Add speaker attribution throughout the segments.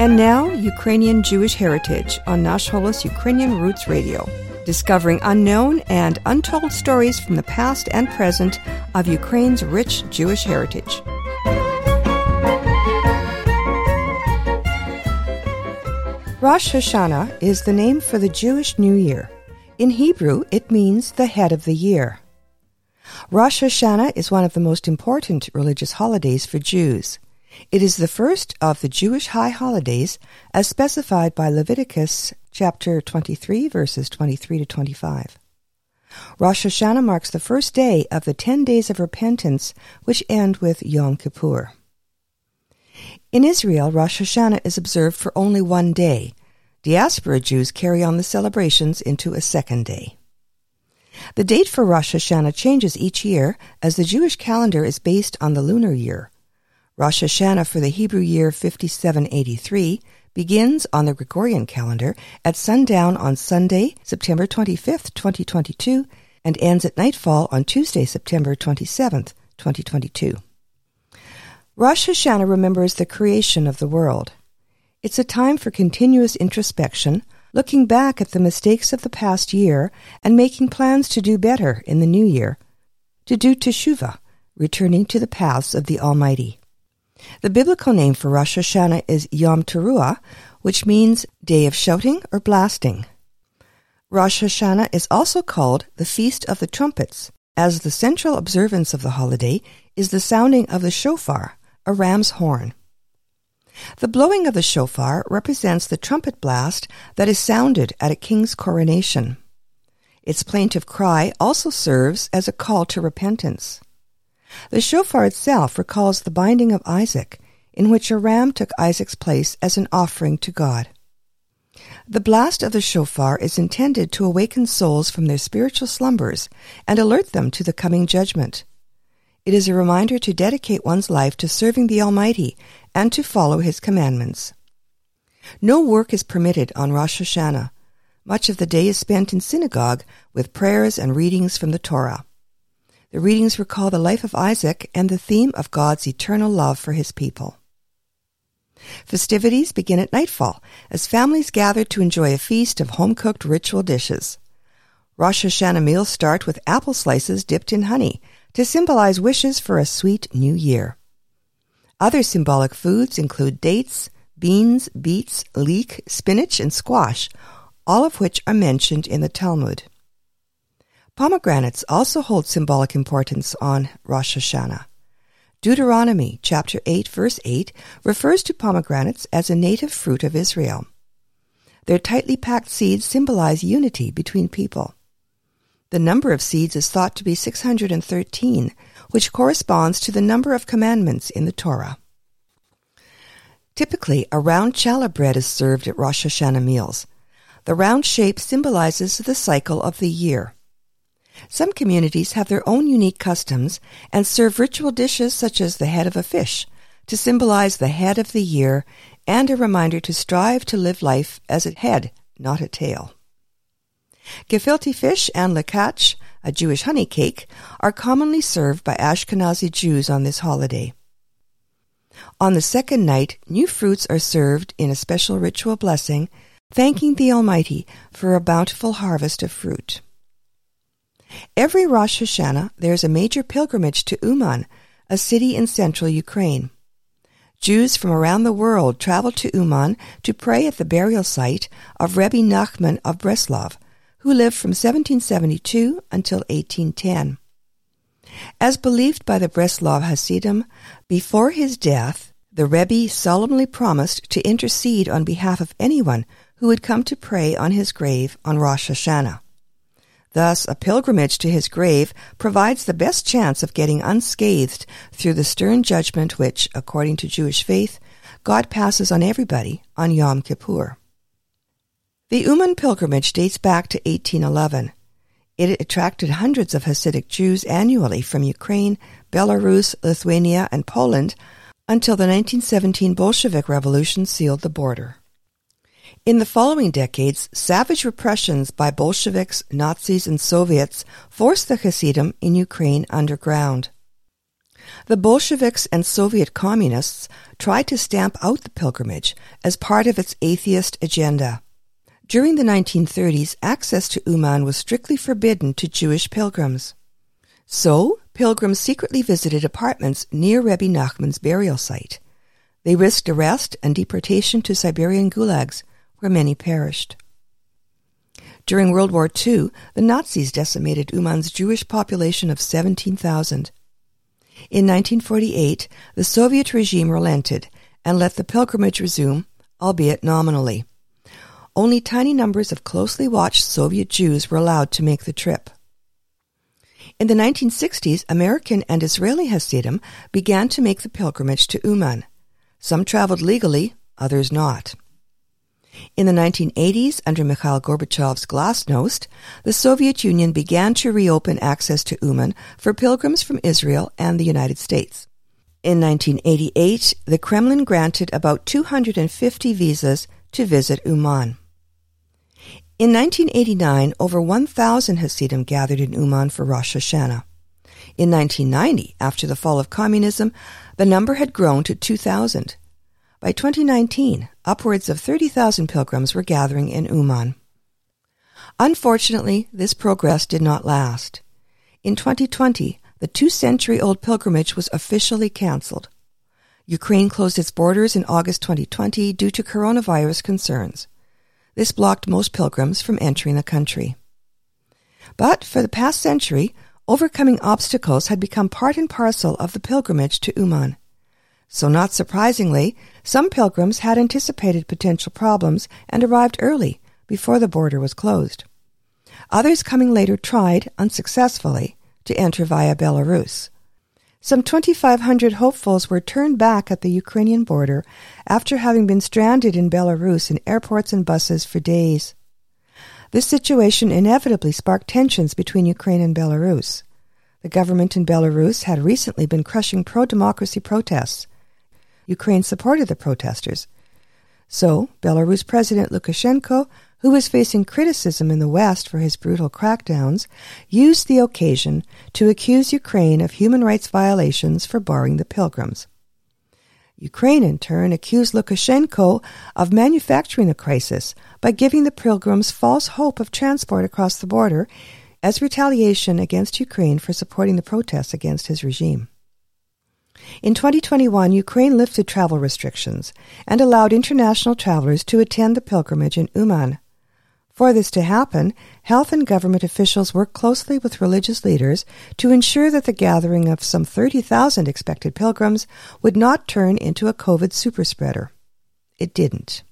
Speaker 1: And now, Ukrainian Jewish Heritage on Nash Holos Ukrainian Roots Radio, discovering unknown and untold stories from the past and present of Ukraine's rich Jewish heritage. Rosh Hashanah is the name for the Jewish New Year. In Hebrew, it means the head of the year. Rosh Hashanah is one of the most important religious holidays for Jews. It is the first of the Jewish high holidays as specified by Leviticus chapter 23 verses 23 to 25. Rosh Hashanah marks the first day of the 10 days of repentance which end with Yom Kippur. In Israel, Rosh Hashanah is observed for only one day. Diaspora Jews carry on the celebrations into a second day. The date for Rosh Hashanah changes each year as the Jewish calendar is based on the lunar year. Rosh Hashanah for the Hebrew year 5783 begins on the Gregorian calendar at sundown on Sunday, September 25th, 2022, and ends at nightfall on Tuesday, September 27th, 2022. Rosh Hashanah remembers the creation of the world. It's a time for continuous introspection, looking back at the mistakes of the past year and making plans to do better in the new year, to do teshuvah, returning to the paths of the Almighty. The biblical name for Rosh Hashanah is Yom Teruah, which means day of shouting or blasting. Rosh Hashanah is also called the Feast of the Trumpets, as the central observance of the holiday is the sounding of the shofar, a ram's horn. The blowing of the shofar represents the trumpet blast that is sounded at a king's coronation. Its plaintive cry also serves as a call to repentance. The shofar itself recalls the binding of Isaac, in which a ram took Isaac's place as an offering to God. The blast of the shofar is intended to awaken souls from their spiritual slumbers and alert them to the coming judgment. It is a reminder to dedicate one's life to serving the Almighty and to follow His commandments. No work is permitted on Rosh Hashanah. Much of the day is spent in synagogue with prayers and readings from the Torah. The readings recall the life of Isaac and the theme of God's eternal love for his people. Festivities begin at nightfall as families gather to enjoy a feast of home cooked ritual dishes. Rosh Hashanah meals start with apple slices dipped in honey to symbolize wishes for a sweet new year. Other symbolic foods include dates, beans, beets, leek, spinach, and squash, all of which are mentioned in the Talmud. Pomegranates also hold symbolic importance on Rosh Hashanah. Deuteronomy chapter 8 verse 8 refers to pomegranates as a native fruit of Israel. Their tightly packed seeds symbolize unity between people. The number of seeds is thought to be 613, which corresponds to the number of commandments in the Torah. Typically, a round challah bread is served at Rosh Hashanah meals. The round shape symbolizes the cycle of the year. Some communities have their own unique customs and serve ritual dishes such as the head of a fish to symbolize the head of the year and a reminder to strive to live life as a head, not a tail. Gefilte fish and lakach, a Jewish honey cake, are commonly served by Ashkenazi Jews on this holiday. On the second night, new fruits are served in a special ritual blessing, thanking the Almighty for a bountiful harvest of fruit. Every Rosh Hashanah, there is a major pilgrimage to Uman, a city in central Ukraine. Jews from around the world travel to Uman to pray at the burial site of Rebbe Nachman of Breslov, who lived from 1772 until 1810. As believed by the Breslov Hasidim, before his death, the Rebbe solemnly promised to intercede on behalf of anyone who would come to pray on his grave on Rosh Hashanah. Thus, a pilgrimage to his grave provides the best chance of getting unscathed through the stern judgment which, according to Jewish faith, God passes on everybody on Yom Kippur. The Uman pilgrimage dates back to 1811. It attracted hundreds of Hasidic Jews annually from Ukraine, Belarus, Lithuania, and Poland until the 1917 Bolshevik Revolution sealed the border. In the following decades, savage repressions by Bolsheviks, Nazis, and Soviets forced the Hasidim in Ukraine underground. The Bolsheviks and Soviet communists tried to stamp out the pilgrimage as part of its atheist agenda. During the 1930s, access to Uman was strictly forbidden to Jewish pilgrims. So, pilgrims secretly visited apartments near Rebbe Nachman's burial site. They risked arrest and deportation to Siberian gulags, where many perished. During World War II, the Nazis decimated Uman's Jewish population of 17,000. In 1948, the Soviet regime relented and let the pilgrimage resume, albeit nominally only tiny numbers of closely watched Soviet Jews were allowed to make the trip. In the 1960s, American and Israeli Hasidim began to make the pilgrimage to Uman. Some traveled legally, others not. In the 1980s, under Mikhail Gorbachev's glasnost, the Soviet Union began to reopen access to Uman for pilgrims from Israel and the United States. In 1988, the Kremlin granted about 250 visas to visit Uman. In 1989, over 1,000 Hasidim gathered in Uman for Rosh Hashanah. In 1990, after the fall of communism, the number had grown to 2,000. By 2019, upwards of 30,000 pilgrims were gathering in Uman. Unfortunately, this progress did not last. In 2020, the two century old pilgrimage was officially cancelled. Ukraine closed its borders in August 2020 due to coronavirus concerns. This blocked most pilgrims from entering the country. But for the past century, overcoming obstacles had become part and parcel of the pilgrimage to Uman. So, not surprisingly, some pilgrims had anticipated potential problems and arrived early, before the border was closed. Others coming later tried, unsuccessfully, to enter via Belarus. Some 2,500 hopefuls were turned back at the Ukrainian border after having been stranded in Belarus in airports and buses for days. This situation inevitably sparked tensions between Ukraine and Belarus. The government in Belarus had recently been crushing pro democracy protests. Ukraine supported the protesters. So, Belarus President Lukashenko who was facing criticism in the West for his brutal crackdowns, used the occasion to accuse Ukraine of human rights violations for barring the pilgrims. Ukraine, in turn, accused Lukashenko of manufacturing a crisis by giving the pilgrims false hope of transport across the border as retaliation against Ukraine for supporting the protests against his regime. In 2021, Ukraine lifted travel restrictions and allowed international travelers to attend the pilgrimage in Uman. For this to happen, health and government officials worked closely with religious leaders to ensure that the gathering of some 30,000 expected pilgrims would not turn into a COVID superspreader. It didn't.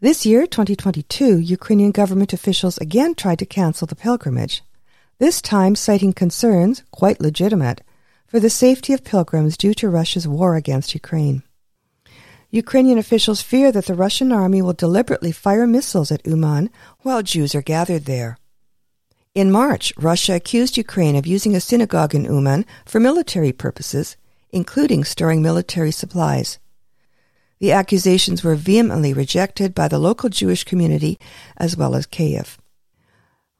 Speaker 1: This year, 2022, Ukrainian government officials again tried to cancel the pilgrimage, this time citing concerns, quite legitimate, for the safety of pilgrims due to Russia's war against Ukraine. Ukrainian officials fear that the Russian army will deliberately fire missiles at Uman while Jews are gathered there. In March, Russia accused Ukraine of using a synagogue in Uman for military purposes, including storing military supplies. The accusations were vehemently rejected by the local Jewish community as well as Kiev.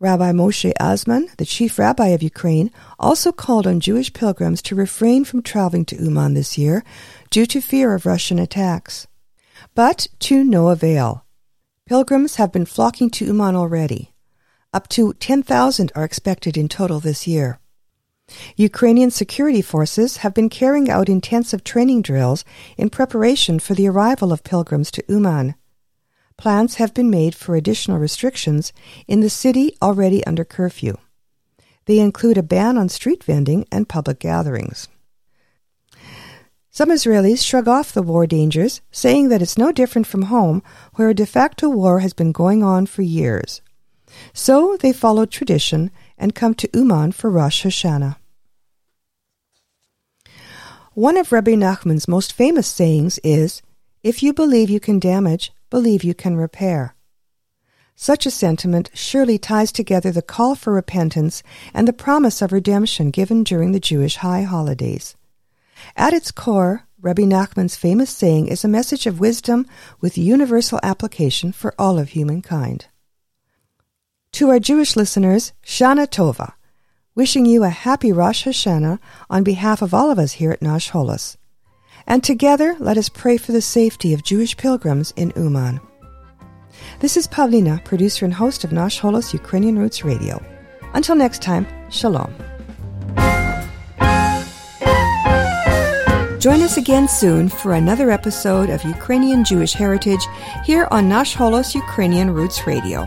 Speaker 1: Rabbi Moshe Azman, the chief rabbi of Ukraine, also called on Jewish pilgrims to refrain from traveling to Uman this year due to fear of Russian attacks. But to no avail. Pilgrims have been flocking to Uman already. Up to 10,000 are expected in total this year. Ukrainian security forces have been carrying out intensive training drills in preparation for the arrival of pilgrims to Uman plans have been made for additional restrictions in the city already under curfew. They include a ban on street vending and public gatherings. Some Israelis shrug off the war dangers, saying that it's no different from home, where a de facto war has been going on for years. So they follow tradition and come to Uman for Rosh Hashanah. One of Rabbi Nachman's most famous sayings is, If you believe you can damage, believe you can repair. Such a sentiment surely ties together the call for repentance and the promise of redemption given during the Jewish high holidays. At its core, Rabbi Nachman's famous saying is a message of wisdom with universal application for all of humankind. To our Jewish listeners, Shana Tova. wishing you a happy Rosh Hashanah on behalf of all of us here at Nash Holos. And together, let us pray for the safety of Jewish pilgrims in Uman. This is Pavlina, producer and host of Nash Holos Ukrainian Roots Radio. Until next time, Shalom. Join us again soon for another episode of Ukrainian Jewish Heritage here on Nash Holos Ukrainian Roots Radio.